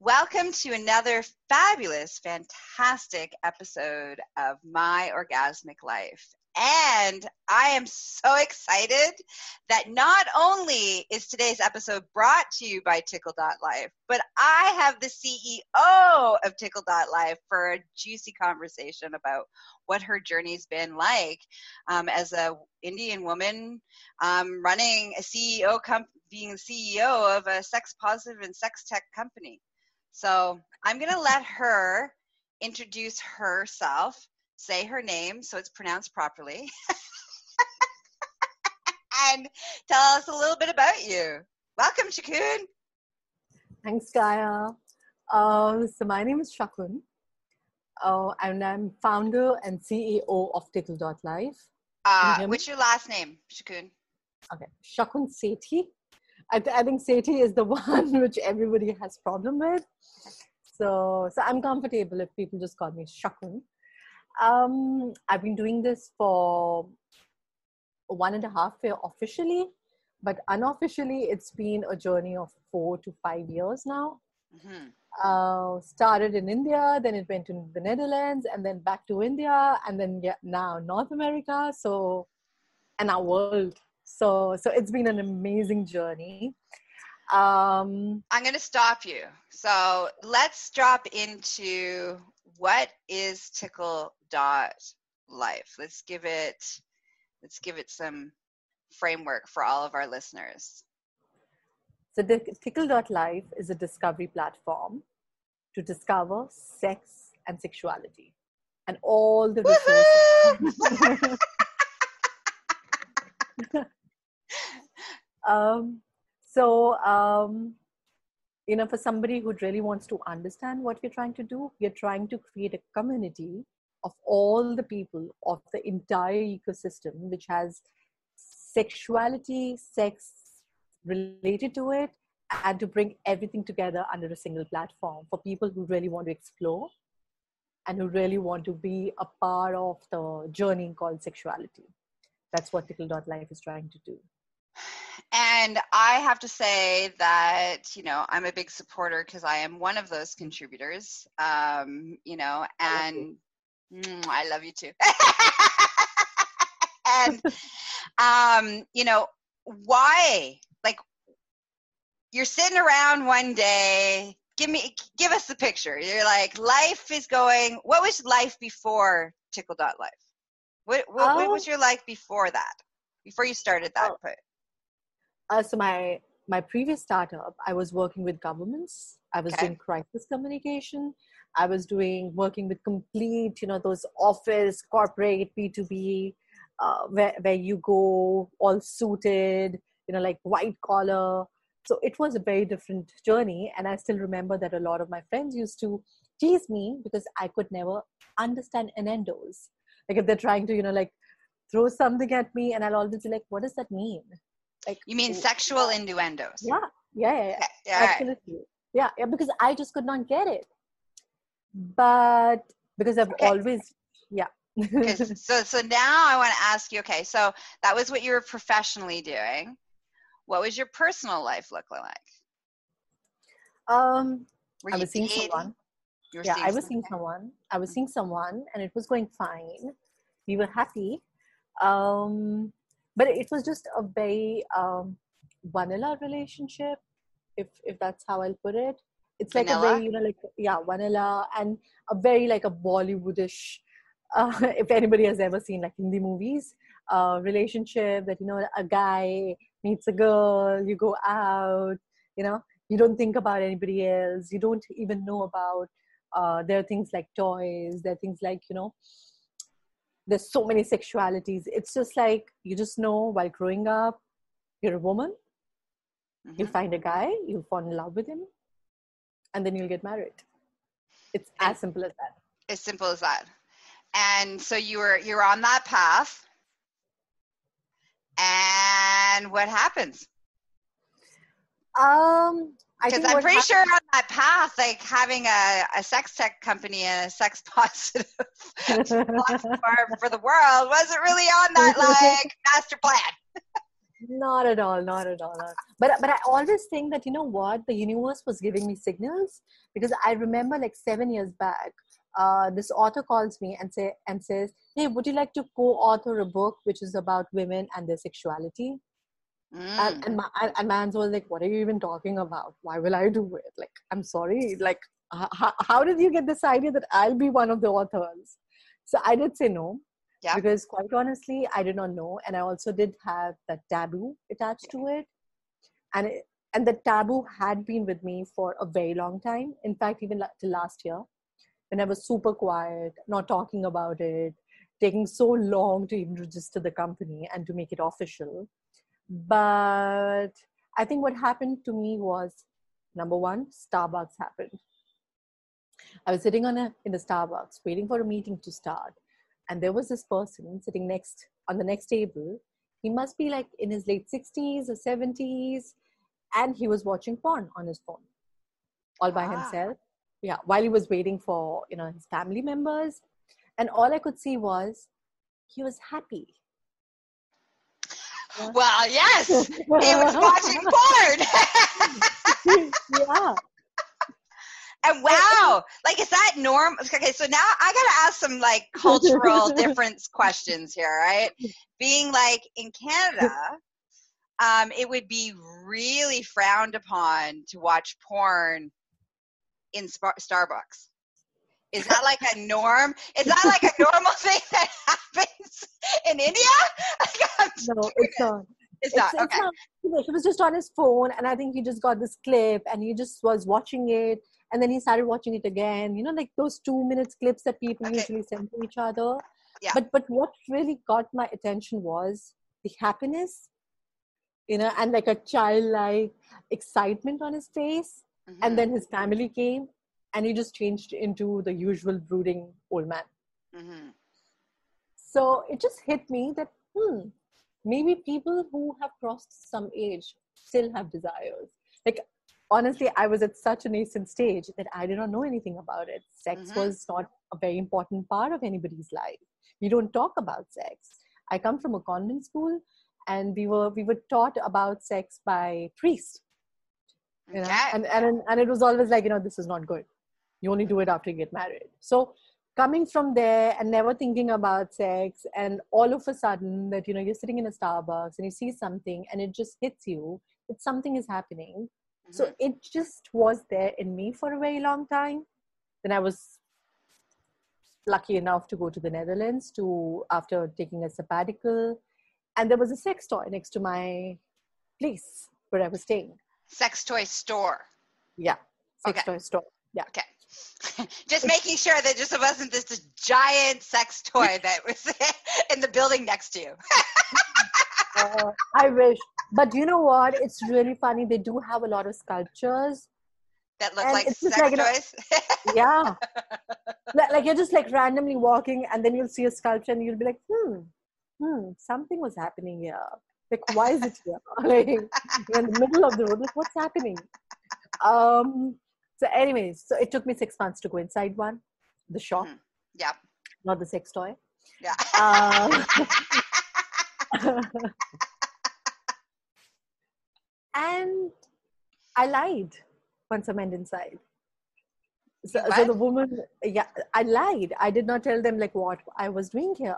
Welcome to another fabulous, fantastic episode of My Orgasmic Life. And I am so excited that not only is today's episode brought to you by Tickle.life, but I have the CEO of Tickle.life for a juicy conversation about what her journey's been like um, as a Indian woman um, running a CEO, com- being the CEO of a sex positive and sex tech company. So I'm going to let her introduce herself say her name so it's pronounced properly, and tell us a little bit about you. Welcome, Shakun. Thanks, Gaia. Uh, so my name is Shakun, uh, and I'm founder and CEO of Tickle.life. Uh, what's your last name, Shakun? Okay, Shakun Sethi. I, th- I think Sethi is the one which everybody has problem with. So, so I'm comfortable if people just call me Shakun. Um, I've been doing this for one and a half year officially, but unofficially, it's been a journey of four to five years now. Mm-hmm. Uh, started in India, then it went to the Netherlands, and then back to India, and then yeah, now North America. So, and our world. So, so it's been an amazing journey. Um, I'm going to stop you. So let's drop into what is tickle dot life let's give it let's give it some framework for all of our listeners so the tickle dot life is a discovery platform to discover sex and sexuality and all the resources um, so um, you know, for somebody who really wants to understand what we're trying to do, we're trying to create a community of all the people of the entire ecosystem, which has sexuality, sex related to it, and to bring everything together under a single platform for people who really want to explore and who really want to be a part of the journey called sexuality. That's what Tickle.life is trying to do and I have to say that you know I'm a big supporter because I am one of those contributors. Um, you know, and mm, I love you too. and um, you know why? Like you're sitting around one day. Give me, give us the picture. You're like, life is going. What was life before Tickle Dot Life? What, what, um, what was your life before that? Before you started that? Oh, uh, so my my previous startup, I was working with governments. I was okay. doing crisis communication. I was doing working with complete, you know, those office, corporate, B two B, uh, where where you go all suited, you know, like white collar. So it was a very different journey, and I still remember that a lot of my friends used to tease me because I could never understand innuendos. Like if they're trying to, you know, like throw something at me, and I'll always be like, "What does that mean?" Like you mean sexual innuendos? Yeah, yeah, yeah, yeah. yeah absolutely. Right. Yeah, yeah, because I just could not get it. But because I've okay. always, yeah. so, so now I want to ask you. Okay, so that was what you were professionally doing. What was your personal life look like? Um, I was seeing someone. Yeah, I was seeing someone. I was seeing someone, and it was going fine. We were happy. Um, but it was just a very um, vanilla relationship if if that's how i'll put it it's vanilla? like a very you know like yeah vanilla and a very like a bollywoodish uh, if anybody has ever seen like hindi movies uh, relationship that you know a guy meets a girl you go out you know you don't think about anybody else you don't even know about uh, there are things like toys there are things like you know there's so many sexualities. It's just like you just know while growing up you're a woman mm-hmm. you find a guy you fall in love with him and then you'll get married. It's and as simple as that. As simple as that. And so you were you're on that path. And what happens? Um because I'm pretty sure on that path, like having a, a sex tech company and a sex positive platform for the world wasn't really on that like master plan. Not at all, not at all. But but I always think that you know what the universe was giving me signals because I remember like seven years back, uh, this author calls me and say and says, "Hey, would you like to co-author a book which is about women and their sexuality?" Mm. And, and, my, and my answer was like, "What are you even talking about? Why will I do it? Like, I'm sorry. Like, how, how did you get this idea that I'll be one of the authors?" So I did say no. Yeah. Because quite honestly, I did not know, and I also did have that taboo attached yeah. to it, and it, and the taboo had been with me for a very long time. In fact, even till last year, when I was super quiet, not talking about it, taking so long to even register the company and to make it official. But I think what happened to me was number one, Starbucks happened. I was sitting on a in a Starbucks waiting for a meeting to start, and there was this person sitting next on the next table. He must be like in his late sixties or seventies, and he was watching porn on his phone, all by ah. himself. Yeah, while he was waiting for you know his family members, and all I could see was he was happy. Well, yes, he was watching porn. yeah, and wow, like is that norm? Okay, so now I gotta ask some like cultural difference questions here, right? Being like in Canada, um, it would be really frowned upon to watch porn in Sp- Starbucks. Is that like a norm? Is that like a normal thing that happens in India? no, it's not. It's, not. okay. It's not, he was just on his phone, and I think he just got this clip, and he just was watching it, and then he started watching it again you know like those two minutes clips that people okay. usually send to each other yeah. but but what really got my attention was the happiness you know and like a childlike excitement on his face mm-hmm. and then his family came and he just changed into the usual brooding old man mm-hmm. so it just hit me that hmm maybe people who have crossed some age still have desires like honestly, I was at such a nascent stage that I did not know anything about it. Sex mm-hmm. was not a very important part of anybody's life. We don't talk about sex. I come from a convent school, and we were we were taught about sex by priests. You know, okay. and and and it was always like you know this is not good. You only do it after you get married. So coming from there and never thinking about sex and all of a sudden that you know you're sitting in a starbucks and you see something and it just hits you that something is happening so mm-hmm. it just was there in me for a very long time. Then I was lucky enough to go to the Netherlands to after taking a sabbatical, and there was a sex toy next to my place where I was staying. Sex toy store. Yeah, sex okay. toy store. Yeah. Okay. just making sure that just wasn't this giant sex toy that was in the building next to you. uh, I wish. But you know what? It's really funny. They do have a lot of sculptures that look like sex like, toys. yeah, like you're just like randomly walking, and then you'll see a sculpture, and you'll be like, hmm, hmm, something was happening here. Like, why is it here? like, in the middle of the road. Like, what's happening? Um. So, anyways, so it took me six months to go inside one, the shop. Mm-hmm. Yeah. Not the sex toy. Yeah. Um, and I lied once I went inside. So, so, the woman, yeah, I lied. I did not tell them like what I was doing here.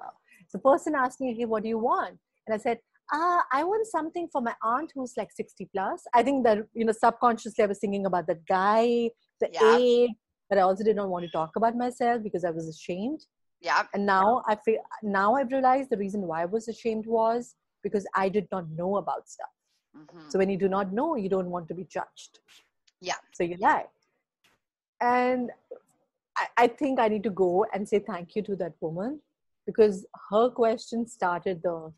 The person asked me, "Hey, what do you want?" And I said, "Ah, I want something for my aunt who's like sixty plus." I think that you know subconsciously I was thinking about that guy, the yeah. age, but I also did not want to talk about myself because I was ashamed. Yeah. And now I feel now I've realized the reason why I was ashamed was because I did not know about stuff. Mm-hmm. So when you do not know, you don't want to be judged. Yeah. So you lie. And I, I think I need to go and say thank you to that woman because her question started the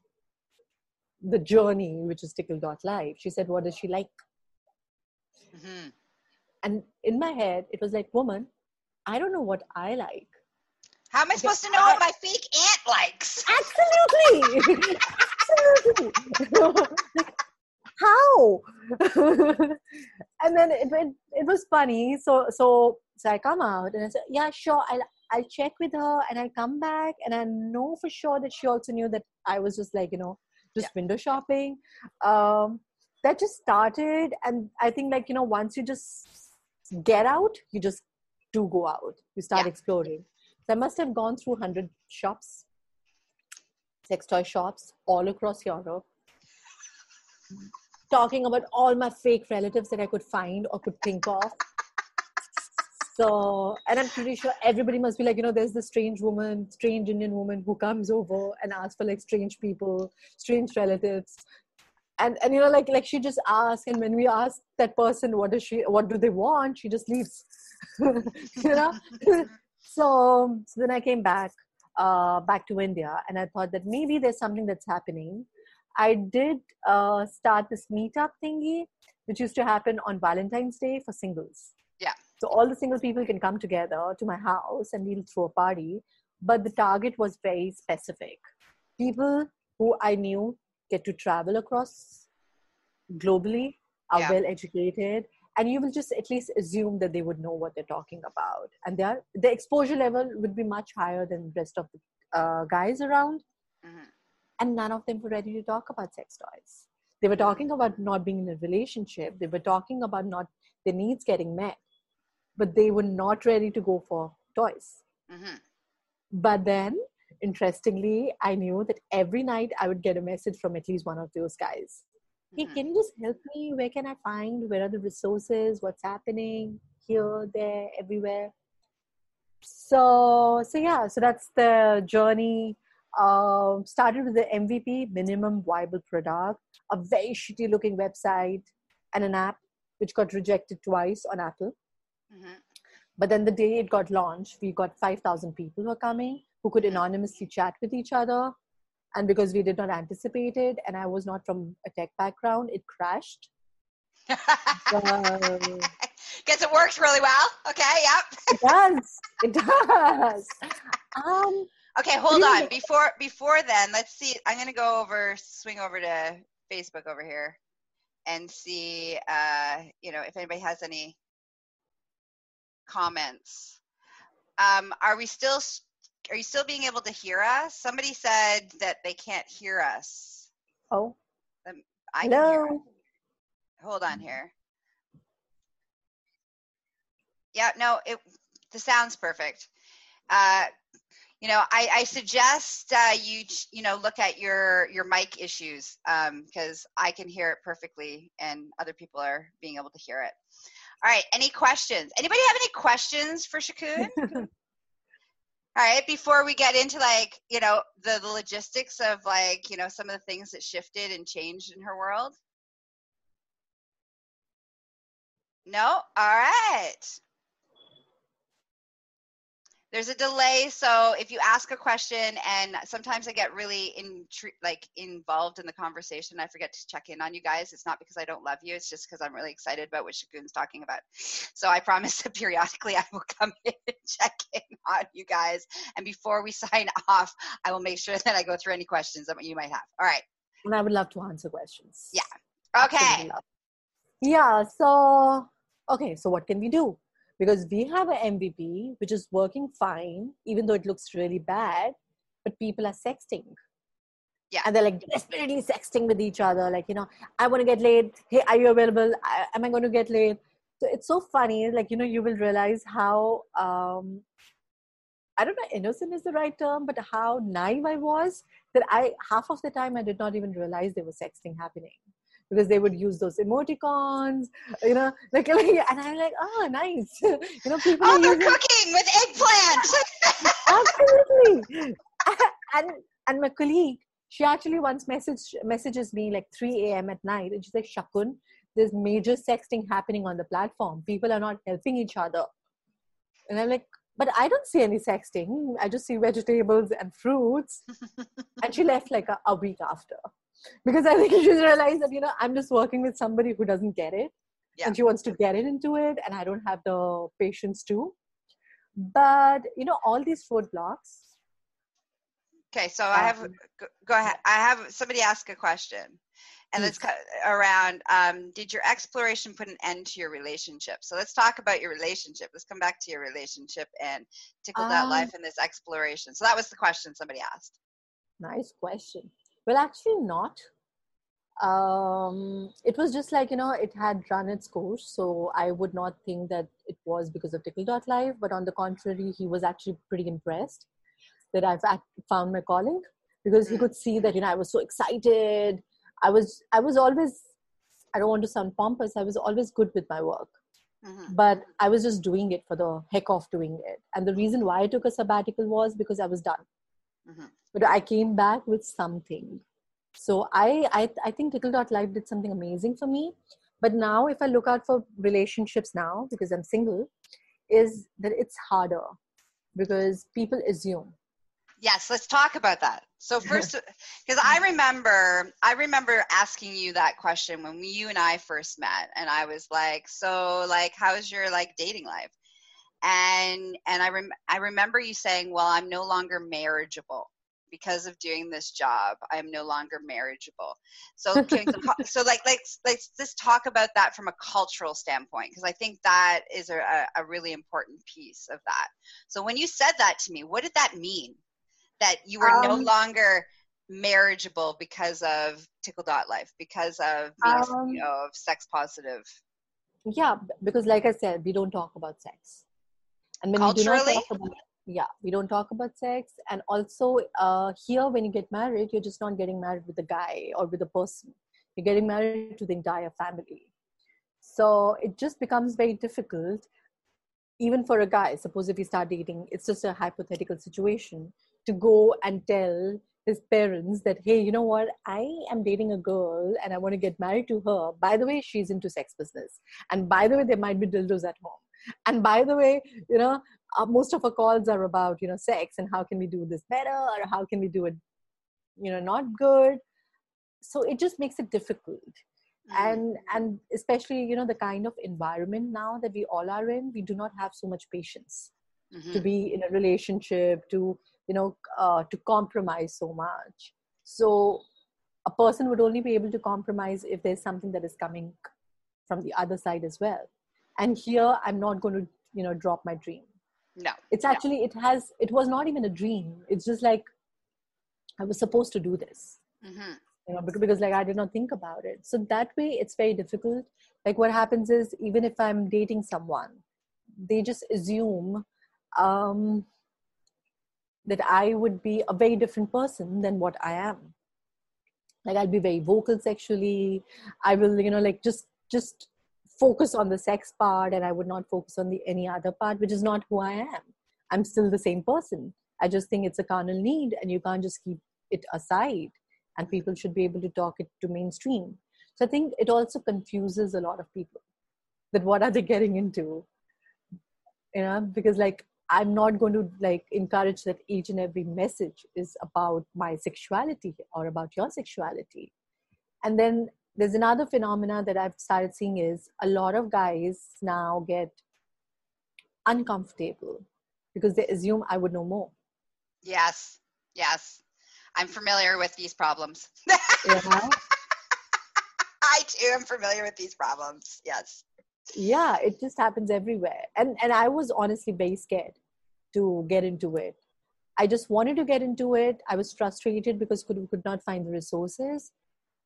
the journey, which is tickle dot life. She said, What does she like? Mm-hmm. And in my head, it was like, Woman, I don't know what I like. How am I supposed to know I, what my fake aunt likes? Absolutely. how and then it, it it was funny so so so i come out and i said yeah sure i'll i'll check with her and i'll come back and i know for sure that she also knew that i was just like you know just yeah. window shopping. Um, that just started, and I think like you know once you just get out, you just do go out. You start yeah. exploring. So I must have gone through hundred shops, sex toy shops all across Europe talking about all my fake relatives that I could find or could think of. So, and I'm pretty sure everybody must be like, you know, there's this strange woman, strange Indian woman who comes over and asks for like strange people, strange relatives. And, and you know, like, like she just asks, and when we ask that person, what does she, what do they want? She just leaves, you know? so, so then I came back, uh, back to India and I thought that maybe there's something that's happening I did uh, start this meetup thingy, which used to happen on Valentine's Day for singles. Yeah. So all the single people can come together to my house and we'll throw a party. But the target was very specific. People who I knew get to travel across globally, are yeah. well educated, and you will just at least assume that they would know what they're talking about. And their the exposure level would be much higher than the rest of the uh, guys around. Mm-hmm and none of them were ready to talk about sex toys they were talking about not being in a relationship they were talking about not their needs getting met but they were not ready to go for toys. Mm-hmm. but then interestingly i knew that every night i would get a message from at least one of those guys. Hey mm-hmm. can you just help me? Where can i find? Where are the resources? What's happening here there everywhere? So so yeah so that's the journey. Uh, started with the MVP, minimum viable product, a very shitty looking website, and an app which got rejected twice on Apple. Mm-hmm. But then the day it got launched, we got 5,000 people who were coming who could anonymously chat with each other. And because we did not anticipate it, and I was not from a tech background, it crashed. Guess it worked really well. Okay, yep. it does. It does. Um, Okay, hold on. Before before then, let's see. I'm gonna go over, swing over to Facebook over here, and see, uh, you know, if anybody has any comments. Um, are we still? Are you still being able to hear us? Somebody said that they can't hear us. Oh. Um, I Hello. Hold on here. Yeah, no, it the sound's perfect. Uh, you know i, I suggest uh, you you know look at your your mic issues because um, i can hear it perfectly and other people are being able to hear it all right any questions? Anybody have any questions for shakun? All right before we get into like you know the, the logistics of like you know some of the things that shifted and changed in her world? No? All right there's a delay so if you ask a question and sometimes i get really in like involved in the conversation i forget to check in on you guys. It's not because i don't love you it's just because i'm really excited about what shakun's talking about. So i promise that periodically i will come in and check in on you guys. And before we sign off i will make sure that i go through any questions that you might have. All right. And i would love to answer questions. Yeah. Okay. yeah so okay so what can we do because we have an MVP which is working fine, even though it looks really bad, but people are sexting. Yeah. And they're like desperately sexting with each other. Like, you know, I want to get laid. Hey, are you available? I, am I going to get laid? So it's so funny. Like, you know, you will realize how, um, I don't know, innocent is the right term, but how naive I was that I, half of the time, I did not even realize there was sexting happening because they would use those emoticons, you know, like, like and I'm like, oh, nice. you know, people. Oh, they're using... cooking with eggplant. Absolutely. and and my colleague, she actually once message messages me like 3 a.m. at night, and she's like, Shakun, there's major sexting happening on the platform. People are not helping each other. And I'm like, but I don't see any sexting. I just see vegetables and fruits. and she left like a, a week after because I think she's realized that you know I'm just working with somebody who doesn't get it, yeah. and she wants to get it into it, and I don't have the patience to. But you know, all these roadblocks. Okay, so um, I have go ahead. I have somebody ask a question, and let's around. Um, did your exploration put an end to your relationship? So let's talk about your relationship. Let's come back to your relationship and tickle um, that life in this exploration. So that was the question somebody asked. Nice question Well, actually, not. Um, it was just like, you know, it had run its course. So I would not think that it was because of Tickle.life. But on the contrary, he was actually pretty impressed that I've found my calling because he mm. could see that, you know, I was so excited. I was, I was always, I don't want to sound pompous, I was always good with my work. Mm-hmm. But I was just doing it for the heck of doing it. And the reason why I took a sabbatical was because I was done. Mm-hmm. But I came back with something. So I, I, I think Tickle.life did something amazing for me. But now, if I look out for relationships now, because I'm single, is that it's harder because people assume Yes, let's talk about that. So first, because I remember, I remember asking you that question when we, you and I first met, and I was like, "So, like, how's your like dating life?" And and I rem- I remember you saying, "Well, I'm no longer marriageable because of doing this job. I'm no longer marriageable." So, can, so like, let's let's just talk about that from a cultural standpoint because I think that is a, a really important piece of that. So, when you said that to me, what did that mean? that you were um, no longer marriageable because of tickle.life because of being um, you know, of sex positive yeah because like i said we don't talk about sex and when Culturally? we do not talk about yeah we don't talk about sex. And also uh, here when you get married you're just not getting married with a guy or with a person. You're getting married to the entire family. So it just becomes very difficult even for a guy. Suppose if you start dating it's just a hypothetical situation to go and tell his parents that hey you know what? I am dating a girl and i want to get married to her. By the way she's into sex business. And by the way there might be dildos at home and by the way you know uh, most of our calls are about you know sex and how can we do this better or how can we do it you know not good so it just makes it difficult mm. and and especially you know the kind of environment now that we all are in we do not have so much patience mm-hmm. to be in a relationship to you know uh, to compromise so much so a person would only be able to compromise if there's something that is coming from the other side as well and here i'm not going to you know drop my dream no it's actually no. it has it was not even a dream it's just like i was supposed to do this mm-hmm. you know because, because like i did not think about it so that way it's very difficult like what happens is even if i'm dating someone they just assume um that I would be a very different person than what I am. Like I'll be very vocal sexually. I will, you know, like just just focus on the sex part and I would not focus on the any other part, which is not who I am. I'm still the same person. I just think it's a carnal need and you can't just keep it aside. And people should be able to talk it to mainstream. So I think it also confuses a lot of people that what are they getting into? You know, because like I'm not going to like encourage that each and every message is about my sexuality or about your sexuality. And then there's another phenomena that I've started seeing is a lot of guys now get uncomfortable because they assume I would know more. Yes, yes. I'm familiar with these problems. yeah. I too am familiar with these problems. Yes yeah it just happens everywhere and and i was honestly very scared to get into it i just wanted to get into it i was frustrated because could, could not find the resources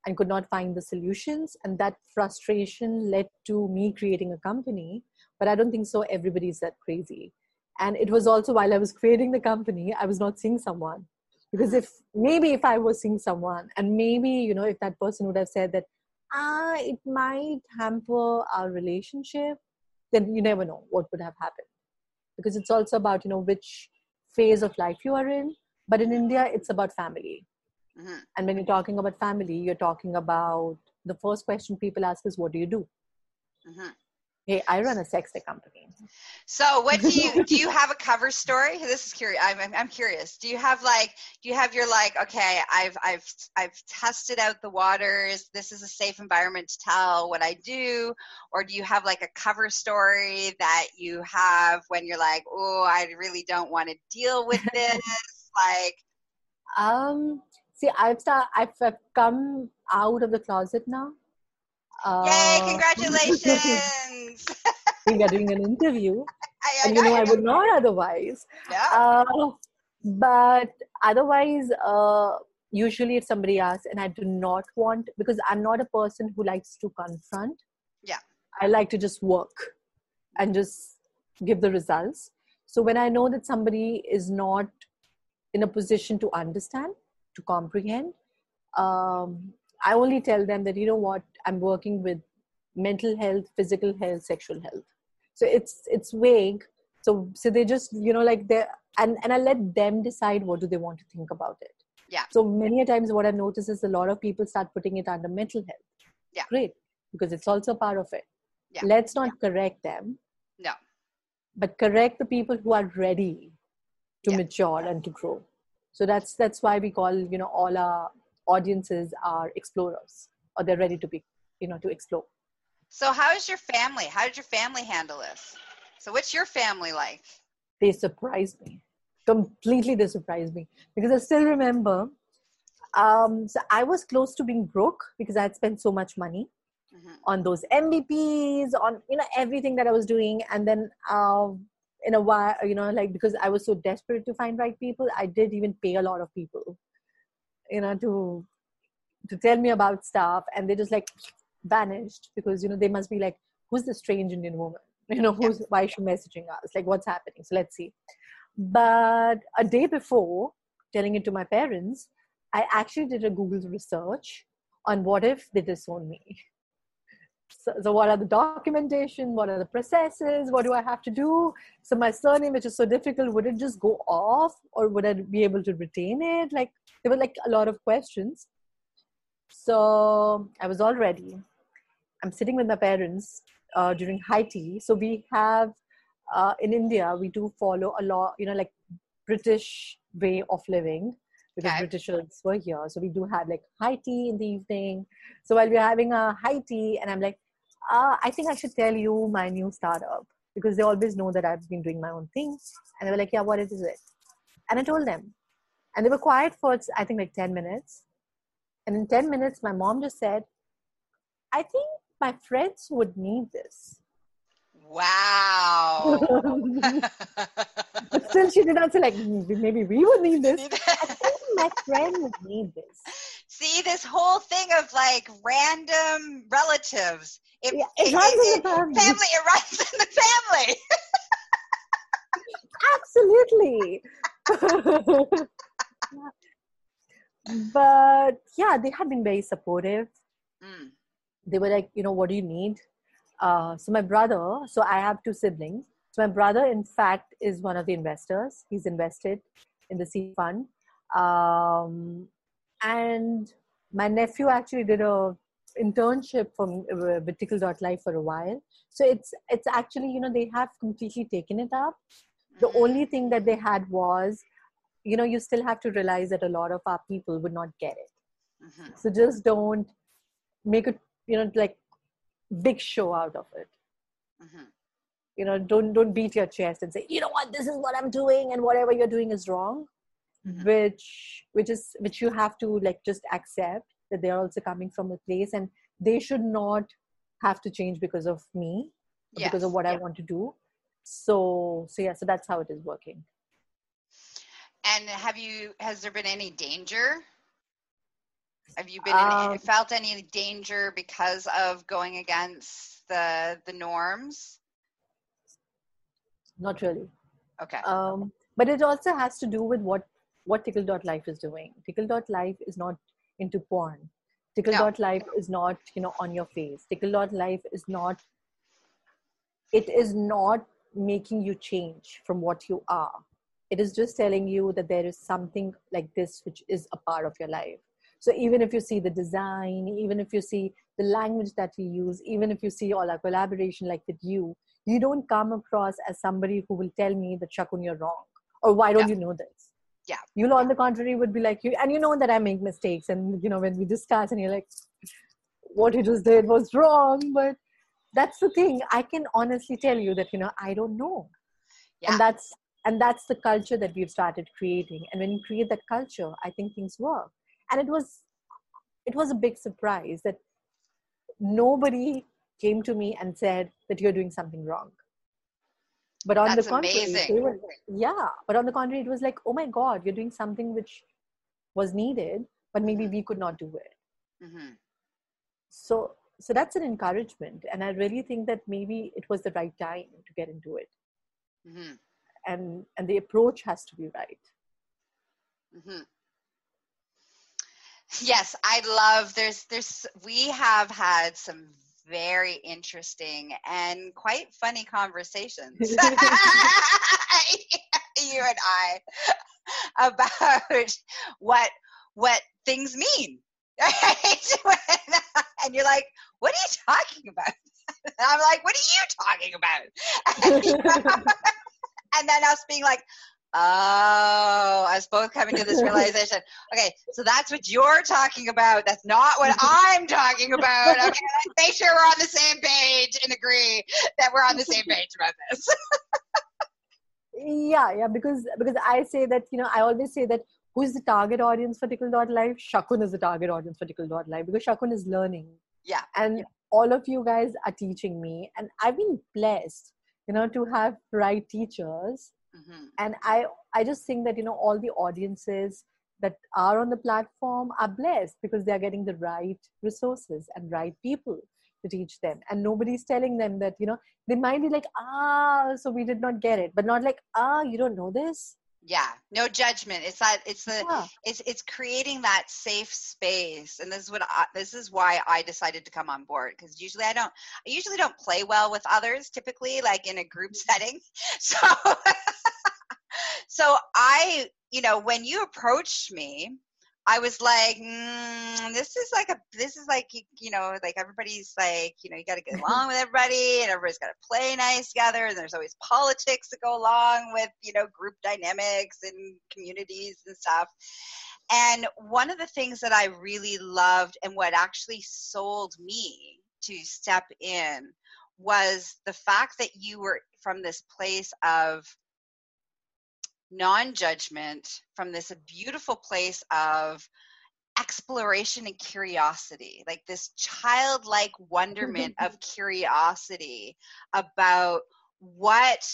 and could not find the solutions and that frustration led to me creating a company but i don't think so everybody's that crazy and it was also while i was creating the company i was not seeing someone because if maybe if i was seeing someone and maybe you know if that person would have said that ah, it might hamper our relationship, then you never know what would have happened. Because it's also about, you know, which phase of life you are in. But in India, it's about family. Mm-hmm. And when you're talking about family, you're talking about the first question people ask is, what do you do? Mm-hmm. Hey, I run a sex tech company. So, what do you do? You have a cover story? This is curious. I'm, I'm curious. Do you have like? Do you have your like? Okay, I've I've I've tested out the waters. This is a safe environment to tell what I do, or do you have like a cover story that you have when you're like, oh, I really don't want to deal with this? like, um, see, I've start, I've come out of the closet now. Uh, Yay! Congratulations! we are doing an interview, I, I and you know I, I would not otherwise. Yeah. Uh, but otherwise, uh, usually if somebody asks and i do not want because i'm not a person who likes to confront yeah i like to just work and just give the results so when i know that somebody is not in a position to understand to comprehend. Um, i only tell them that you know what i'm working with mental health physical health sexual health. So it's it's vague. So so they just you know like they and and i let them decide what do they want to think about it. Yeah. So many a times what I notice is a lot of people start putting it under mental health. Yeah. Great because it's also part of it. Yeah. let's not yeah. correct them. No. But correct the people who are ready to yeah. mature and to grow so that's that's why we call you know all our audiences are explorers or they're ready to be you know to explore. So how is your family? How did your family handle this? So what's your family like? They surprised me. Completely they surprised me. Because i still remember um, so i was close to being broke because i had spent so much money mm-hmm. on those MVPs on you know everything that i was doing. And then uh, in a while you know like because i was so desperate to find right people i did even pay a lot of people you know to to tell me about stuff and they just like vanished because you know they must be like who's the strange indian woman? You know who's why is she messaging us? Like what's happening? So let's see. But a day before telling it to my parents i actually did a google research on what if they disown me so, so, what are the documentation? What are the processes? What do i have to do? So my surname which is so difficult would it just go off or would i be able to retain it? Like there were like a lot of questions. So i was all ready. I'm sitting with my parents uh, during high tea so we have uh, in india we do follow a lot you know like british way of living because okay. Britishers were here. So we do have like high tea in the evening. So while we're having a high tea, and I'm like, uh, I think I should tell you my new startup because they always know that I've been doing my own thing. And they were like, yeah, what is it? And I told them. And they were quiet for, I think, like 10 minutes. And in 10 minutes, my mom just said, I think my friends would need this. Wow. but still, she did not say, like, maybe we would need this. I think my friend would need this. See, this whole thing of like random relatives. It, yeah, it, it runs it, in the family. family. It runs in the family. Absolutely. but yeah, they had been very supportive. Mm. They were like, you know, what do you need? Uh, so my brother, so I have two siblings. So my brother, in fact, is one of the investors. He's invested in the seed fund. Um, and my nephew actually did a internship from uh, for a while. So it's it's actually you know they have completely taken it up. The mm-hmm. only thing that they had was, you know, you still have to realize that a lot of our people would not get it. Mm-hmm. So just don't make it you know like big show out of it. Mm-hmm. You know, don't don't beat your chest and say, you know what, this is what I'm doing, and whatever you're doing is wrong mm-hmm. which which is which you have to like just accept that they are also coming from a place and they should not have to change because of me yes. because of what yeah. i want to do so so yeah so that's how it is working and have you has there been any danger have you been um, felt any danger because of going against the the norms not really okay um but it also has to do with what what tickle.life is doing. Tickle.life is not into porn. Tickle.life no. is not, you know, on your face. Tickle.life is not, it is not making you change from what you are. It is just telling you that there is something like this which is a part of your life. So even if you see the design, even if you see the language that we use, even if you see all our collaboration like with you, you don't come across as somebody who will tell me that Shakun, you're wrong. Or why don't yeah. you know this? Yeah. You on the contrary would be like you and you know that i make mistakes and you know when we discuss and you're like what you just did was wrong but that's the thing. I can honestly tell you that you know i don't know. Yeah. and that's and that's the culture that we've started creating. And when you create that culture i think things work. And it was it was a big surprise that nobody came to me and said that you're doing something wrong but on That's the contrary were, yeah but on the contrary it was like oh my god you're doing something which was needed but maybe we could not do it mm-hmm. so so that's an encouragement and i really think that maybe it was the right time to get into it mm-hmm. and and the approach has to be right mm-hmm. yes i love there's there's we have had some very interesting and quite funny conversations. You and i about what what things mean and you're like what are you talking about? And i'm like what are you talking about? And then us being like Oh, us both coming to this realization. Okay, so that's what you're talking about. That's not what I'm talking about. Okay, let's make sure we're on the same page and agree that we're on the same page about this. yeah, yeah, because because I say that you know I always say that who is the target audience for Tickle Dot Life? Shakun is the target audience for Tickle Dot Life because Shakun is learning. Yeah, and yeah. all of you guys are teaching me, and I've been blessed, you know, to have right teachers mm-hmm. and i i just think that you know all the audiences that are on the platform are blessed because they are getting the right resources and right people to teach them. And nobody's telling them that you know they might be like ah so we did not get it. But not like ah you don't know this? Yeah. No judgment. It's that it's the yeah. it's it's creating that safe space. And this is what I, this is why i decided to come on board because usually i don't i usually don't play well with others typically like in a group setting. So so I, you know, when you approached me, I was like, mm, this is like a, this is like, you know, like everybody's like, you know, you got to get along with everybody and everybody's got to play nice together. And there's always politics that go along with, you know, group dynamics and communities and stuff. And one of the things that I really loved and what actually sold me to step in was the fact that you were from this place of non judgment, from this beautiful place of exploration and curiosity, like this childlike wonderment of curiosity about what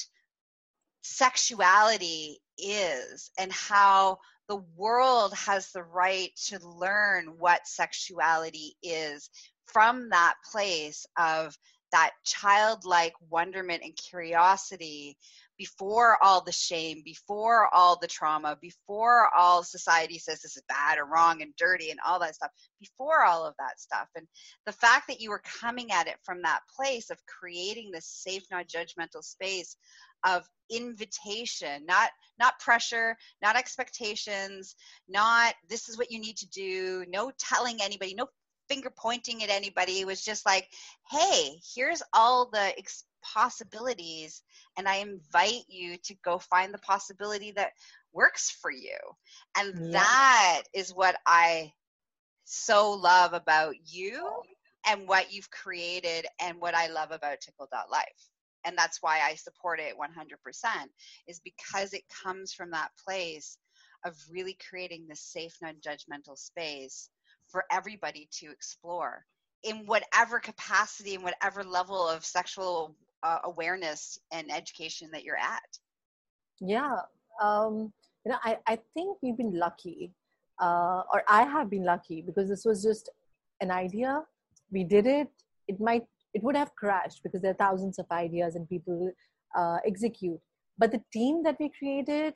sexuality is and how the world has the right to learn what sexuality is from that place of that childlike wonderment and curiosity before all the shame, before all the trauma, before all society says this is bad or wrong and dirty and all that stuff, before all of that stuff. And the fact that you were coming at it from that place of creating this safe, not judgmental space of invitation not not pressure not expectations not this is what you need to do no telling anybody no finger pointing at anybody it was just like hey here's all the possibilities and i invite you to go find the possibility that works for you and yeah. that is what i so love about you and what you've created and what i love about tickle.life and that's why i support it 100% is because it comes from that place of really creating this safe non-judgmental space for everybody to explore in whatever capacity and whatever level of sexual uh, awareness and education that you're at. Yeah um, you know I, I think we've been lucky uh, or i have been lucky because this was just an idea. We did it. It might it would have crashed because there are thousands of ideas and people uh, execute. But the team that we created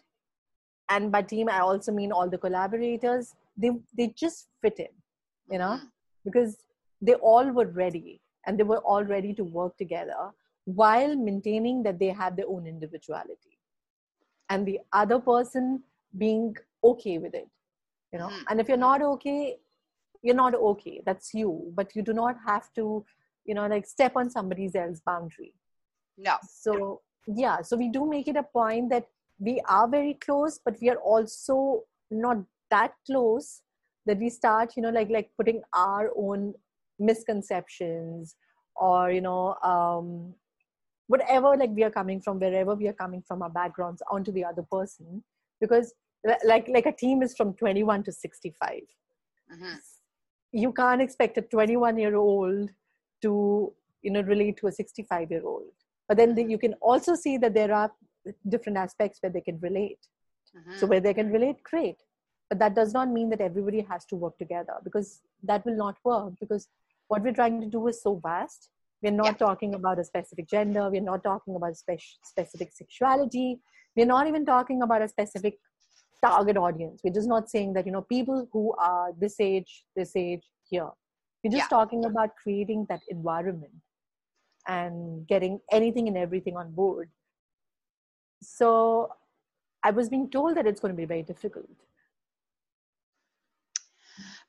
and by team i also mean all the collaborators they they just fit in you know mm-hmm. because they all were ready and they were all ready to work together while maintaining that they have their own individuality and the other person being okay with it you know? Mm-hmm. and if you're not okay you're not okay. That's you. But you do not have to you know like step on somebody else's boundary. No. So yeah. So we do make it a point that we are very close but we are also not that close that we start you know like like putting our own misconceptions or you know um, whatever like we are coming from wherever we are coming from our backgrounds onto the other person because like like a team is from 21 to 65 mm-hmm. you can't expect a 21 year old to you know relate to a 65 year old but then the, you can also see that there are different aspects where they can relate mm-hmm. so where they can relate great but that does not mean that everybody has to work together because that will not work because what we're trying to do is so vast we're not yeah. talking about a specific gender. We're not talking about spe- specific sexuality. We're not even talking about a specific target audience. We're just not saying that you know people who are this age this age here. We're just yeah. talking about creating that environment and getting anything and everything on board. So i was being told that it's going to be very difficult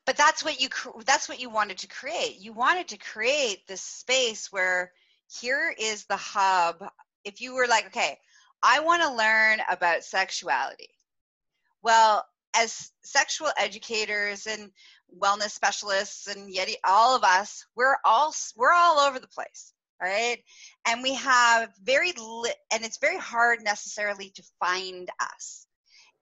but that's what you that's what you wanted to create. You wanted to create this space where here is the hub. If you were like okay i want to learn about sexuality. Well as sexual educators and wellness specialists and yet all of us we're all we're all over the place right? And we have very li- and it's very hard necessarily to find us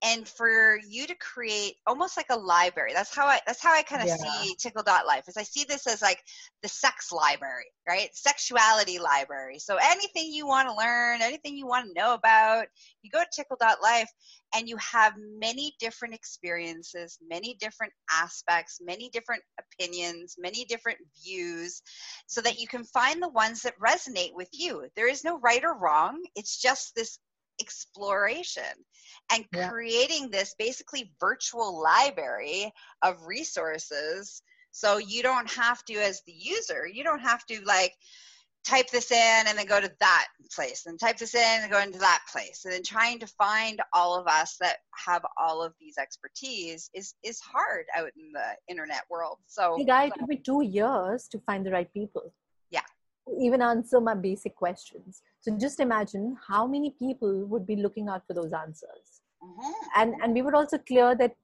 and for you to create almost like a library that's how i that's how i kind of yeah. see tickle dot life is i see this as like the sex library right? Sexuality library. So anything you want to learn anything you want to know about you go to tickle dot life and you have many different experiences many different aspects many different opinions many different views so that you can find the ones that resonate with you. There is no right or wrong. It's just this exploration and yeah. creating this basically virtual library of resources. So you don't have to as the user you don't have to like type this in and then go to that place and type this in and go into that place. And then trying to find all of us that have all of these expertise is is hard out in the internet world. So the guy took me two years to find the right people. Yeah. Even answer my basic questions. So just imagine how many people would be looking out for those answers. Mm-hmm. And and we were also clear that,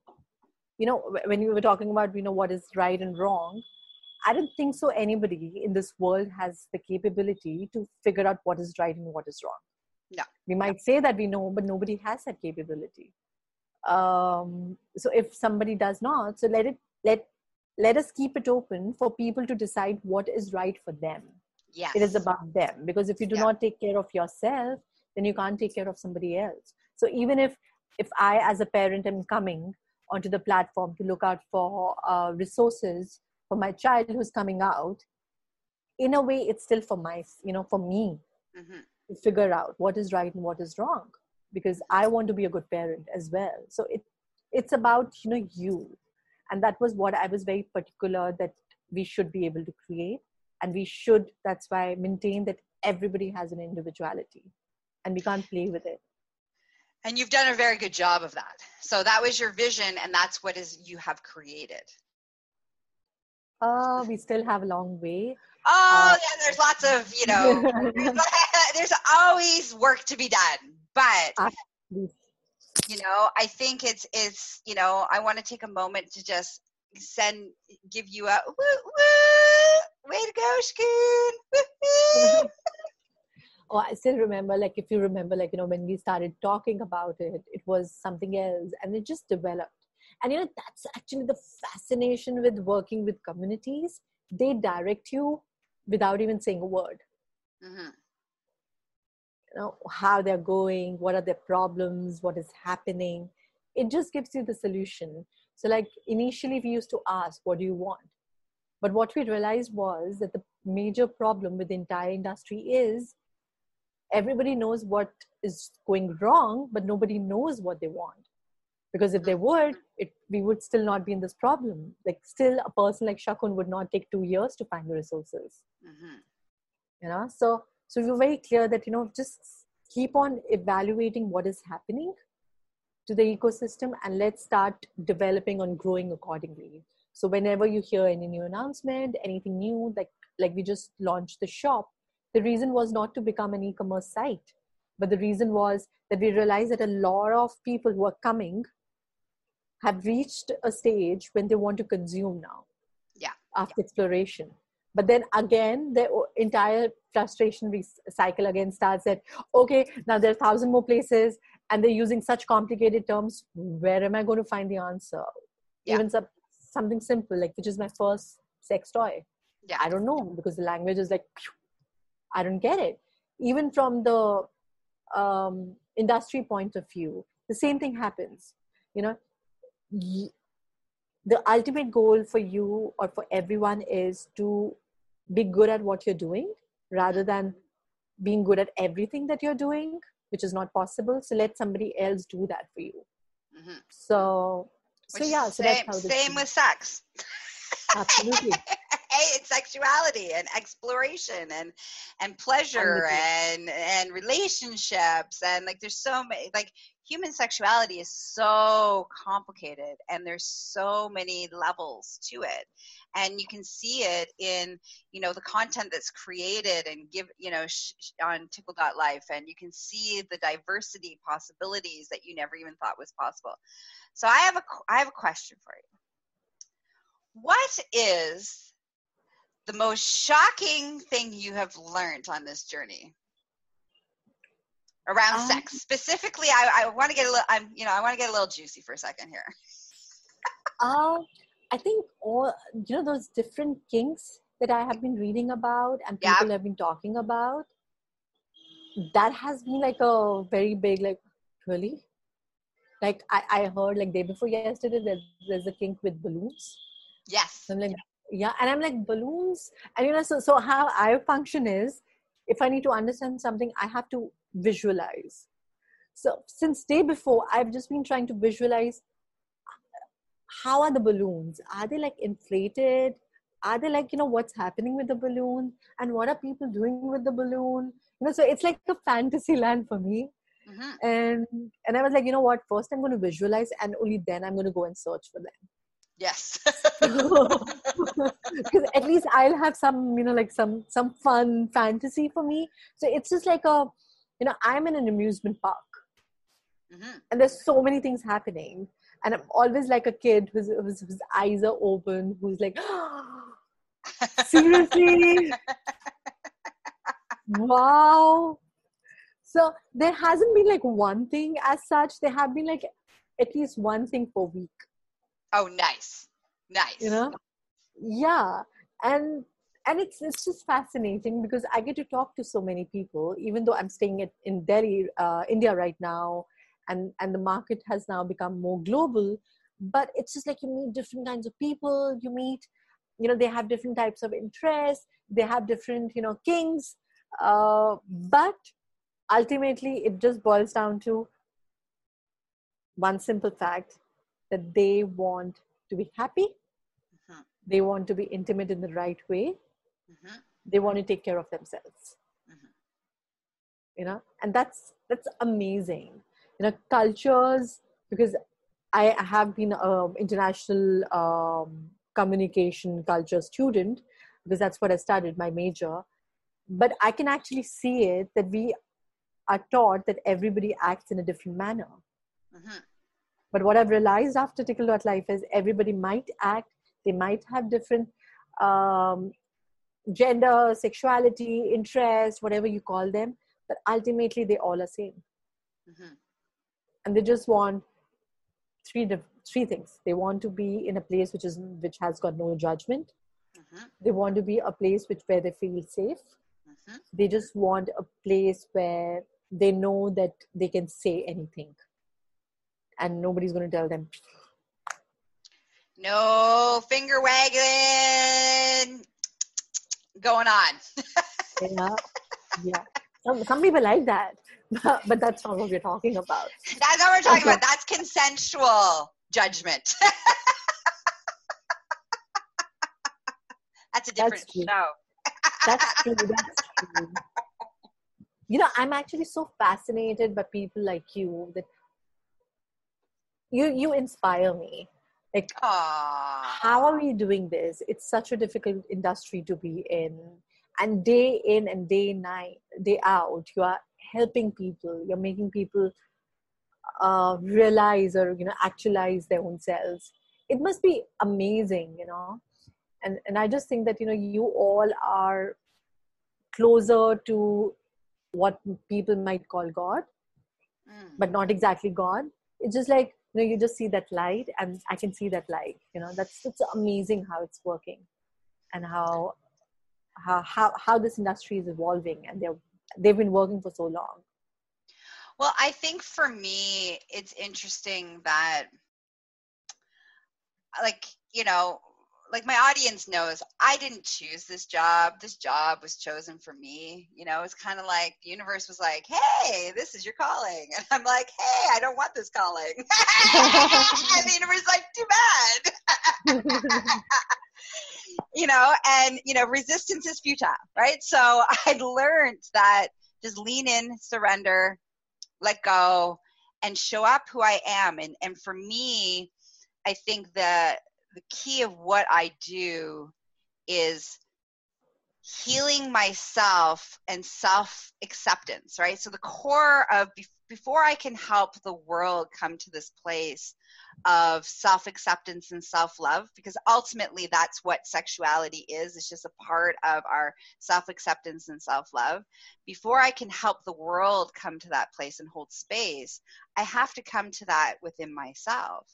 you know, when we were talking about, you know, what is right and wrong, I don't think so anybody in this world has the capability to figure out what is right and what is wrong. No. We might say that we know, but nobody has that capability. Um, so if somebody does not, so let it let let us keep it open for people to decide what is right for them Yes. It is about them because if you do yeah. not take care of yourself, then you can't take care of somebody else. So even if if I as a parent am coming onto the platform to look out for uh, resources for my child who's coming out, in a way it's still for my you know for me mm-hmm. to figure out what is right and what is wrong because I want to be a good parent as well. So it it's about you know you, and that was what I was very particular that we should be able to create and we should that's why I maintain that everybody has an individuality and we can't play with it and you've done a very good job of that. So that was your vision and that's what is you have created. Uh we still have a long way. Oh uh, yeah there's lots of you know there's always work to be done. But you know i think it's it's you know i want to take a moment to just send give you a woo, woo, way to go, Shakun. oh, I still remember, like, if you remember, like, you know, when we started talking about it, it was something else and it just developed. And, you know, that's actually the fascination with working with communities. They direct you without even saying a word. Mm-hmm. You know, how they're going, what are their problems, what is happening. It just gives you the solution. So, like initially, we used to ask, What do you want? But what we realized was that the major problem with the entire industry is everybody knows what is going wrong, but nobody knows what they want. Because if they would, it, we would still not be in this problem. Like, still, a person like Shakun would not take two years to find the resources. Mm-hmm. You know, so so we were very clear that you know just keep on evaluating what is happening to the ecosystem and let's start developing and growing accordingly so whenever you hear any new announcement anything new like like we just launched the shop the reason was not to become an e-commerce site but the reason was that we realized that a lot of people who are coming have reached a stage when they want to consume now yeah after yeah. exploration but then again the entire frustration cycle again starts at okay now there are thousand more places and they're using such complicated terms where am i going to find the answer yeah. even some, something simple like which is my first sex toy yeah i don't know because the language is like i don't get it. Even from the um, industry point of view the same thing happens you know? The ultimate goal for you or for everyone is to be good at what you're doing rather than being good at everything that you're doing which is not possible. So let somebody else do that for you. Mm-hmm. so which so yeah so same, that's how same with sex absolutely sexuality and exploration and and pleasure and and relationships and like there's so many like human sexuality is so complicated and there's so many levels to it. And you can see it in you know the content that's created and give you know sh- on tickle.life and you can see the diversity possibilities that you never even thought was possible. So i have a i have a question for you. What is the most shocking thing you have learned on this journey? Around um, sex. Specifically i, I want to get a little i'm you know i want to get a little juicy for a second here. Um i think all you know those different kinks that i have been reading about and people have been talking about that has been like a very big like really? Like i, I heard like day before yesterday there's, there's a kink with balloons. Yes. So i'm like yeah and i'm like balloons and you know so so how i function is if i need to understand something i have to visualize. So since day before i've just been trying to visualize how are the balloons? Are they like inflated? Are they like you know what's happening with the balloon? And what are people doing with the balloon? You know so it's like a fantasy land for me. Mm-hmm. and and i was like you know what? First i'm going to visualize and only then i'm going to go and search for them yes. Because at least i'll have some you know like some some fun fantasy for me. So it's just like a you know i'm in an amusement park. Mm-hmm. and there's so many things happening. And i'm always like a kid whose, whose, whose eyes are open who's like seriously? Wow. So there hasn't been like one thing as such. There have been like at least one thing per week oh nice nice you know yeah and and it's it's just fascinating because I get to talk to so many people, even though I'm staying at, in Delhi, uh, India right now, and and the market has now become more global. But it's just like you meet different kinds of people. You meet, you know, they have different types of interests. They have different, you know, kinks. Uh, but ultimately, it just boils down to one simple fact that they want to be happy. Mm-hmm. They want to be intimate in the right way mm-hmm. they want to take care of themselves mm-hmm. you know and that's that's amazing you know cultures because i have been an international um, communication culture student because that's what i studied my major but i can actually see it that we are taught that everybody acts in a different manner mm-hmm. But what i've realized after tickle.life is everybody might act they might have different um, gender, sexuality, interest, whatever you call them, but ultimately they all are same. Mm-hmm. And they just want three three things. They want to be in a place which is which has got no judgment. Mm-hmm. They want to be a place which where they feel safe. Mm-hmm. They just want a place where they know that they can say anything, and nobody's going to tell them. No finger wagging going on. yeah, yeah. Some, some people like that, but, but that's not what we're talking about. That's what we're talking okay. about. That's consensual judgment. that's a different that's show. that's true. That's true. You know, I'm actually so fascinated by people like you that you you inspire me. Like Aww. how are we doing this? It's such a difficult industry to be in. And day in and day night day out you are helping people. You're making people uh, realize or you know actualize their own selves. It must be amazing you know? And and i just think that you know you all are closer to what people might call god mm. but not exactly god. It's just like you know you just see that light and i can see that light you know that's it's amazing how it's working and how how how, how this industry is evolving and they're they've been working for so long. Well i think for me it's interesting that like you know like my audience knows I didn't choose this job. This job was chosen for me. You know, it's kind of like the universe was like, "Hey, this is your calling," and I'm like, "Hey, I don't want this calling." and the universe is like, "Too bad." you know, and you know, resistance is futile, right? So I'd learned that just lean in, surrender, let go, and show up who I am. And and for me, I think that the key of what I do is healing myself and self acceptance, right? So the core of before I can help the world come to this place of self acceptance and self love, because ultimately that's what sexuality is. It's just a part of our self acceptance and self love. Before I can help the world come to that place and hold space, I have to come to that within myself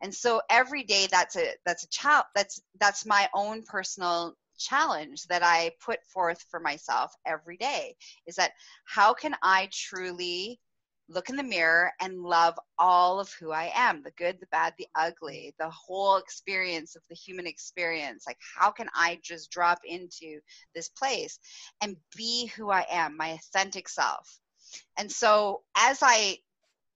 and so every day that's a that's a child that's that's my own personal challenge that i put forth for myself every day is that how can i truly look in the mirror and love all of who I am the good, the bad, the ugly, the whole experience of the human experience. Like, how can I just drop into this place and be who I am, my authentic self? And so, as I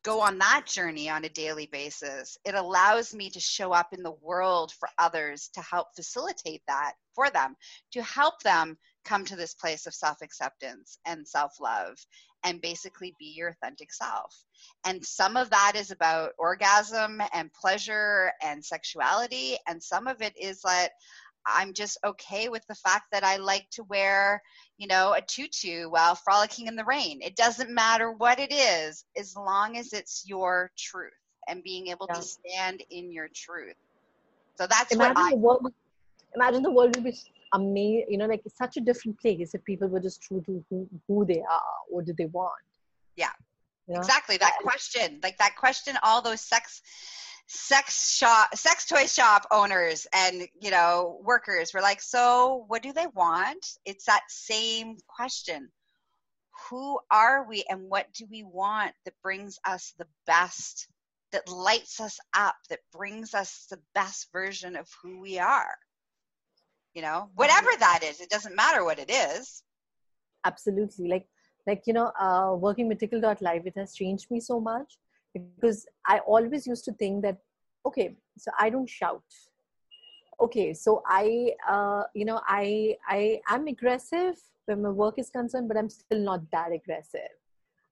go on that journey on a daily basis, it allows me to show up in the world for others to help facilitate that for them, to help them come to this place of self acceptance and self love and basically be your authentic self. And some of that is about orgasm and pleasure and sexuality, and some of it is like, I'm just okay with the fact that I like to wear, you know, a tutu while frolicking in the rain. It doesn't matter what it is, as long as it's your truth and being able yeah. to stand in your truth. So that's imagine what I. The world, imagine the world would be amazing, you know, like such a different place if people were just true to who, who they are. What do they want? Yeah. Know? Exactly. That question, like that question, all those sex sex shop sex toy shop owners and you know workers were like so what do they want? It's that same question. Who are we and what do we want that brings us the best that lights us up that brings us the best version of who we are? You know whatever that is it doesn't matter what it is. Absolutely. Like like you know uh, working with tickle.life it has changed me so much because I always used to think that, okay, so I don't shout. Okay, so I, uh, you know, I I am aggressive when my work is concerned, but I'm still not that aggressive.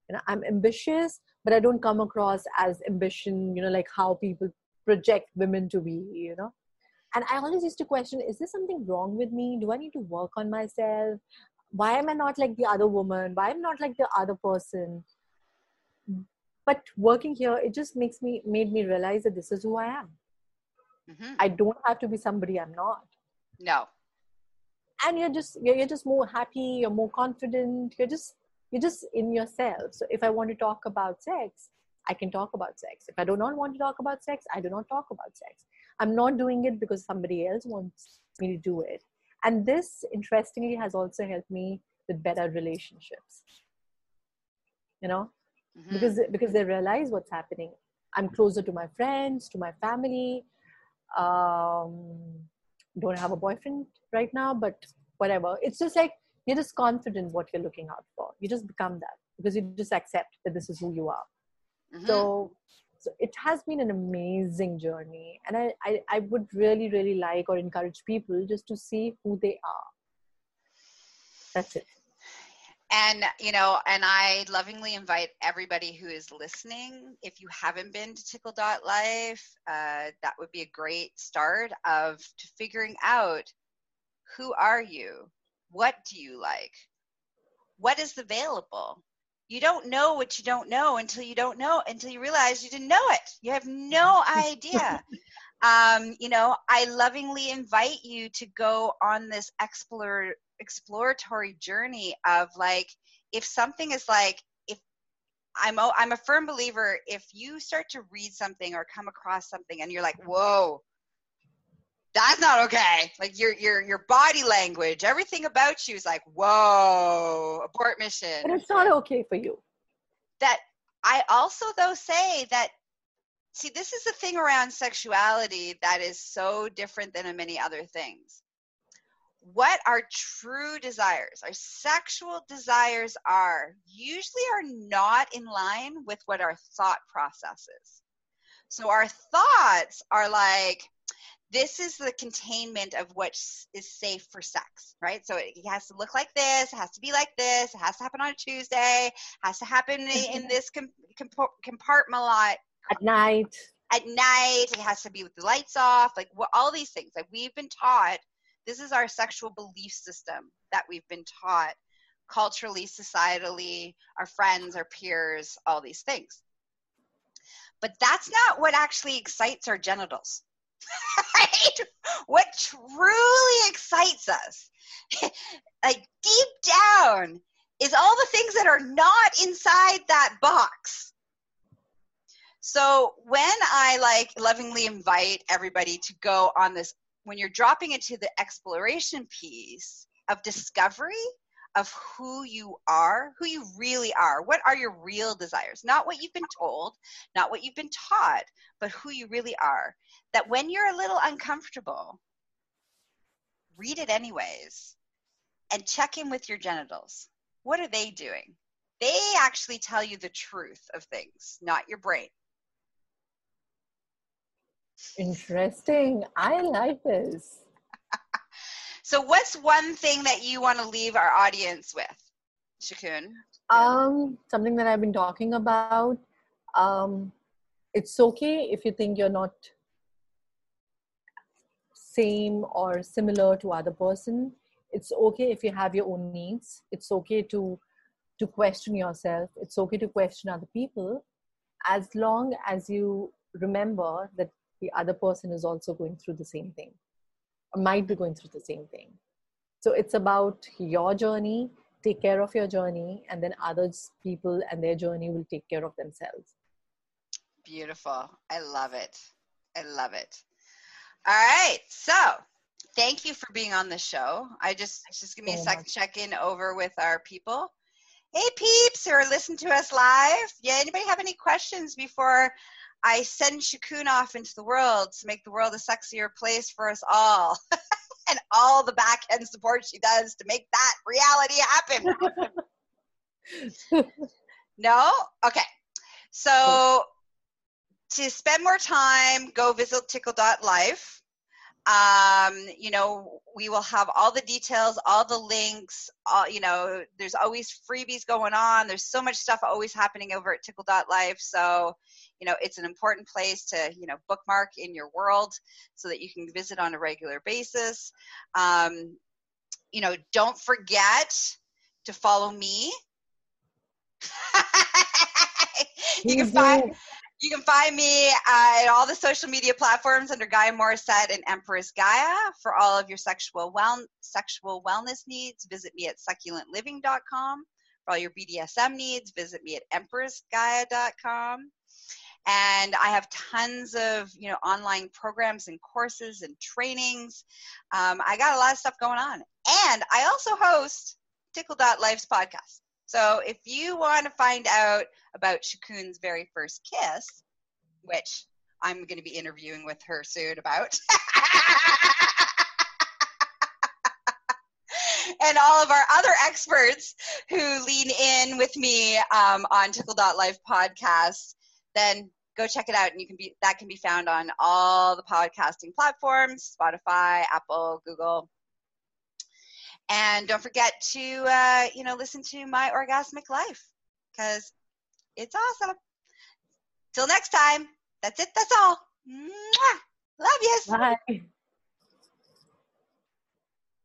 You know, I'm ambitious, but I don't come across as ambition. You know, like how people project women to be. You know, and I always used to question: Is there something wrong with me? Do I need to work on myself? Why am I not like the other woman? Why am I not like the other person? But working here it just makes me made me realize that this is who i am. Mm-hmm. i don't have to be somebody i'm not. No. And you're just you're just more happy you're more confident you're just you're just in yourself. So if i want to talk about sex i can talk about sex. If i do not want to talk about sex i do not talk about sex. I'm not doing it because somebody else wants me to do it. And this interestingly has also helped me with better relationships. You know mm-hmm. because because they realize what's happening. I'm closer to my friends to my family. Um don't have a boyfriend right now but whatever. It's just like you're just confident what you're looking out for. You just become that because you just accept that this is who you are. Mm-hmm. so so it has been an amazing journey. And I, I i would really really like or encourage people just to see who they are. That's it and you know and i lovingly invite everybody who is listening if you haven't been to tickle dot life uh, that would be a great start of to figuring out who are you? What do you like? What is available? You don't know what you don't know until you don't know until you realize you didn't know it. You have no idea. Um, you know i lovingly invite you to go on this explore exploratory journey of like if something is like if I'm a, I'm a firm believer if you start to read something or come across something and you're like whoa that's not okay. Like your your your body language everything about you is like whoa abort mission. And it's not okay for you. That I also though say that see, this is the thing around sexuality that is so different than many other things. What our true desires, our sexual desires are, usually are not in line with what our thought process is. So our thoughts are like, this is the containment of what is safe for sex, right? So it has to look like this, it has to be like this, it has to happen on a Tuesday, has to happen in this com- compartment at night. At night, it has to be with the lights off, like what, all these things. Like we've been taught, this is our sexual belief system that we've been taught culturally, societally, our friends, our peers, all these things. But that's not what actually excites our genitals. right? What truly excites us, like deep down, is all the things that are not inside that box. So when I like lovingly invite everybody to go on this, when you're dropping into the exploration piece of discovery, of who you are, who you really are. What are your real desires? Not what you've been told, not what you've been taught, but who you really are. That when you're a little uncomfortable, read it anyways and check in with your genitals. What are they doing? They actually tell you the truth of things, not your brain. Interesting. I like this. So, what's one thing that you want to leave our audience with, Shikun? Um, something that I've been talking about. Um, it's okay if you think you're not same or similar to other person. It's okay if you have your own needs. It's okay to to question yourself. It's okay to question other people, as long as you remember that the other person is also going through the same thing might be going through the same thing. So it's about your journey, take care of your journey, and then others, people, and their journey will take care of themselves. Beautiful. I love it. I love it. All right. So thank you for being on the show. I just just give me a second check in over with our people. Hey peeps who are listening to us live. Yeah, anybody have any questions before I send Shikun off into the world to make the world a sexier place for us all. and all the back end support she does to make that reality happen. no? Okay. So to spend more time, go visit tickle.life. Um, you know, we will have all the details, all the links, all, you know, there's always freebies going on. There's so much stuff always happening over at tickle.life. So you know it's an important place to you know bookmark in your world so that you can visit on a regular basis um, you know don't forget to follow me you can find you can find me at all the social media platforms under Gaia Morissette and Empress Gaia. For all of your sexual well, sexual wellness needs, visit me at succulentliving.com. For all your BDSM needs, visit me at empressgaia.com and i have tons of you know online programs and courses and trainings um, i got a lot of stuff going on and i also host tickle.life's podcast so if you want to find out about shakun's very first kiss which i'm going to be interviewing with her soon about and all of our other experts who lean in with me um, on tickle.life podcast then go check it out and you can be that can be found on all the podcasting platforms spotify apple google and don't forget to uh, you know listen to my orgasmic life because it's awesome. Till next time that's it that's all. Mwah! love you bye